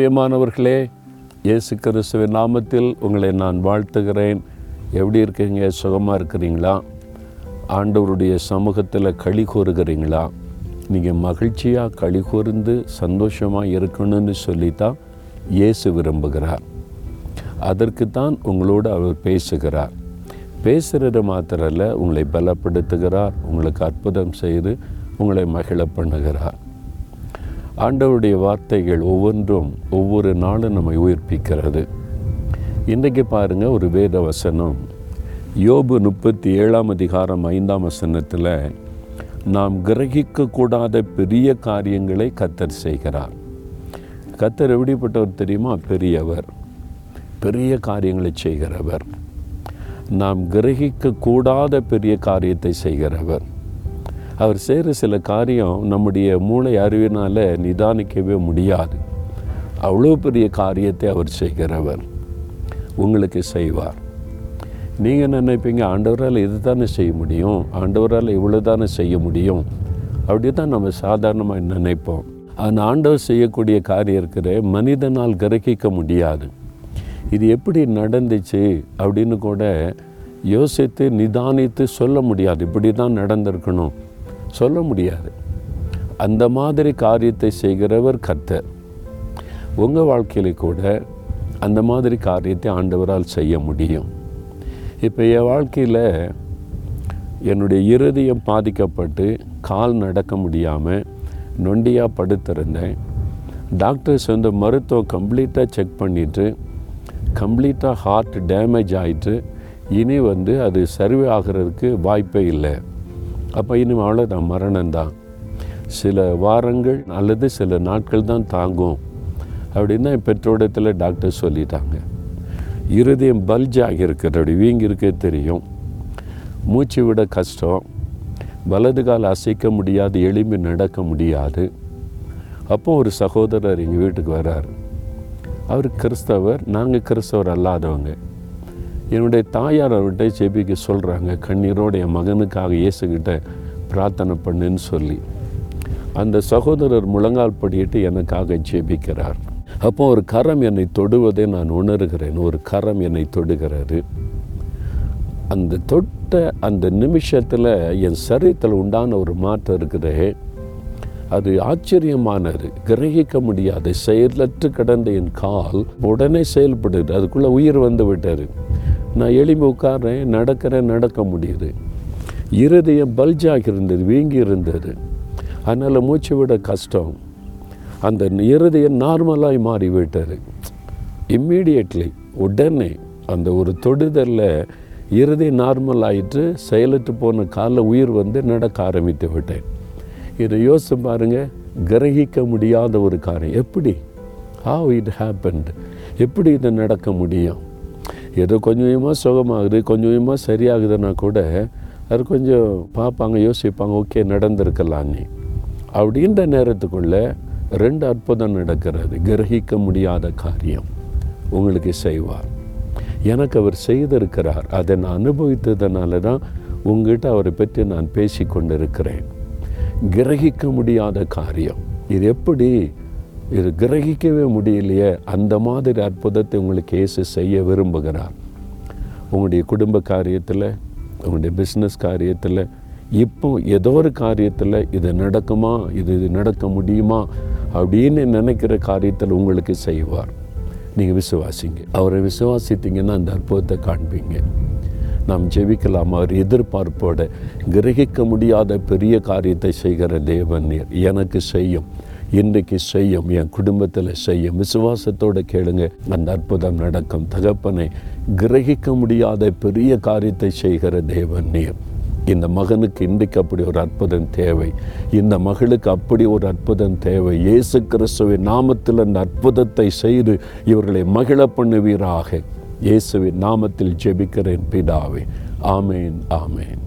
பிரியமானவர்களே இயேசு கிறிஸ்துவின் நாமத்தில் உங்களை நான் வாழ்த்துகிறேன். எப்படி இருக்கீங்க? சுகமாக இருக்கிறீங்களா? ஆண்டவருடைய சமூகத்தில் களி கூறுகிறீங்களா? நீங்கள் மகிழ்ச்சியாக களி கூர்ந்து சந்தோஷமாக இருக்கணும்னு சொல்லித்தான் இயேசு விரும்புகிறார். அதற்கு தான் உங்களோடு அவர் பேசுகிறார். பேசுகிறது மாத்திரல்ல உங்களை பலப்படுத்துகிறார் உங்களுக்கு அற்புதம் செய்து உங்களை மகிழ பண்ணுகிறார். ஆண்டவருடைய வார்த்தைகள் ஒவ்வொன்றும் ஒவ்வொரு நாளும் நம்மை உயிர்ப்பிக்கிறது. இன்றைக்கு பாருங்கள் ஒரு வேத வசனம். யோபு முப்பத்தி ஏழாம் அதிகாரம் ஐந்தாம் வசனத்தில் நாம் கிரகிக்கக்கூடாத பெரிய காரியங்களை கத்தர் செய்கிறார். கத்தர் எப்படிப்பட்டவர் தெரியுமா? பெரியவர். பெரிய காரியங்களை செய்கிறவர். நாம் கிரகிக்கக்கூடாத பெரிய காரியத்தை செய்கிறவர். அவர் செய்கிற சில காரியம் நம்முடைய மூளை அறிவினால் நிதானிக்கவே முடியாது. அவ்வளோ பெரிய காரியத்தை அவர் செய்கிறவர். உங்களுக்கு செய்வார். நீங்கள் நினைப்பீங்க? ஆண்டவரால் இது தானே செய்ய முடியும்? ஆண்டவரால் இவ்வளோ தானே செய்ய முடியும்? அப்படி தான் நம்ம சாதாரணமாக நினைப்போம். ஆனால் ஆண்டவர் செய்யக்கூடிய காரியம் இருக்கிற மனிதனால் கிரகிக்க முடியாது. இது எப்படி நடந்துச்சு அப்படின்னு கூட யோசித்து நிதானித்து சொல்ல முடியாது. இப்படி தான் நடந்திருக்கணும். சொல்ல முடியாது. அந்த மாதிரி காரியத்தை செய்கிறவர் கர்த்தர். உங்கள் வாழ்க்கையில கூட அந்த மாதிரி காரியத்தை ஆண்டவரால் செய்ய முடியும். இப்போ என் வாழ்க்கையில் என்னுடைய இருதயம் பாதிக்கப்பட்டு கால் நடக்க முடியாமல் நொண்டியாக படுத்திருந்தேன். டாக்டர்ஸ் வந்து மருத்துவம் கம்ப்ளீட்டாக செக் பண்ணிவிட்டு கம்ப்ளீட்டாக ஹார்ட் டேமேஜ் ஆகிட்டு இனி வந்து அது சர்வே ஆகிறதுக்கு வாய்ப்பே இல்லை. அப்போ இனி அவ்வளோதான் மரணம்தான். சில வாரங்கள் அல்லது சில நாட்கள் தான் தாங்கும் அப்படின்னா என் பெற்றோடத்தில் டாக்டர் சொல்லிட்டாங்க. இருதயம் பல்ஜ் ஆகியிருக்கிறது அப்படி வீங்கிருக்கே தெரியும். மூச்சு விட கஷ்டம். வலது கால் அசைக்க முடியாது எளிமை நடக்க முடியாது. அப்போ ஒரு சகோதரர் எங்கள் வீட்டுக்கு வர்றார். அவர் கிறிஸ்தவர் நாங்கள் கிறிஸ்தவர் அல்லாதவங்க. என்னுடைய தாயார் அவர்கிட்ட ஜெபிக்க சொல்கிறாங்க கண்ணீரோடைய என் மகனுக்காக இயேசுகிட்ட பிரார்த்தனை பண்ணுன்னு சொல்லி. அந்த சகோதரர் முழங்கால் படியிட்டு எனக்காக ஜெபிக்கிறார். அப்போ ஒரு கரம் என்னை தொடுவதை நான் உணர்கிறேன். ஒரு கரம் என்னை தொடுகிறாரு அந்த தொட்ட அந்த நிமிஷத்தில் என் சரீரத்தில் உண்டான ஒரு மாற்றம் இருக்குதே. அது ஆச்சரியமானது. கிரகிக்க முடியாது செயலற்று கடந்த என் கால் உடனே செயல்படுது. அதுக்குள்ளே உயிர் வந்து விட்டார் நான் எளிமை உட்கார்றேன் நடக்கிறேன் நடக்க முடியுது. இருதயம் பல்ஜாகி இருந்தது வீங்கி இருந்தது. அதனால் மூச்சு விட கஷ்டம். அந்த இருதயம் நார்மலாக மாறி விட்டார் இம்மீடியட்லி உடனே அந்த ஒரு தொடுதலில் இருதயம் நார்மல் ஆயிட்டு செயலற்று போன காலில் உயிர் வந்து நடக்க ஆரம்பித்து விட்டேன். இதை யோசிச்சு பாருங்கள் கிரகிக்க முடியாத ஒரு காரியம். எப்படி? ஹாவ் இட் ஹேப்பன்டு எப்படி இது நடக்க முடியும்? ஏதோ கொஞ்சம் கொஞ்சமாக சுகமாகுது கொஞ்சம் கொஞ்சமாக சரியாகுதுன்னா கூட அது கொஞ்சம் பார்ப்பாங்க யோசிப்பாங்க ஓகே நடந்திருக்கலான்னு அப்படின்ற நேரத்துக்குள்ளே ரெண்டு அற்புதம் நடக்கிறது. கிரகிக்க முடியாத காரியம். உங்களுக்கு செய்வார். எனக்கு அவர் செய்திருக்கிறார். அதை நான் அனுபவித்ததுனால தான் உங்ககிட்ட அவரை பற்றி நான் பேசி கொண்டிருக்கிறேன் கிரகிக்க முடியாத காரியம். இது எப்படி இது கிரகிக்கவே முடியலையே. அந்த மாதிரி அற்புதத்தை உங்களுக்கு இயேசு செய்ய விரும்புகிறார். உங்களுடைய குடும்ப காரியத்தில் உங்களுடைய பிஸ்னஸ் காரியத்தில் இப்போ ஏதோ ஒரு காரியத்தில் இது நடக்குமா இது இது நடக்க முடியுமா அப்படின்னு நினைக்கிற காரியத்தில் உங்களுக்கு செய்வார். நீங்கள் விசுவாசிங்க. அவரை விசுவாசித்தீங்கன்னா அந்த அற்புதத்தை காண்பீங்க. நாம் ஜெபிக்கலாம்? அவர் எதிர்பார்ப்போட கிரகிக்க முடியாத பெரிய காரியத்தை செய்கிற தேவன் நீர். எனக்கு செய்யும். இன்றைக்கு செய்யும் என் குடும்பத்தில் செய்யும். விசுவாசத்தோடு கேளுங்க. அந்த அற்புதம் நடக்கும். தகப்பனை கிரகிக்க முடியாத பெரிய காரியத்தை செய்கிற தேவன் நீர். இந்த மகனுக்கு இன்றைக்கு அப்படி ஒரு அற்புதம் தேவை. இந்த மகளுக்கு அப்படி ஒரு அற்புதம் தேவை. இயேசு கிறிஸ்துவின் நாமத்தில் அந்த அற்புதத்தை செய்து இவர்களை மகிழ பண்ணுவீராக. இயேசுவின் நாமத்தில் ஜெபிக்கிறேன் பிதாவே. ஆமேன் ஆமேன்.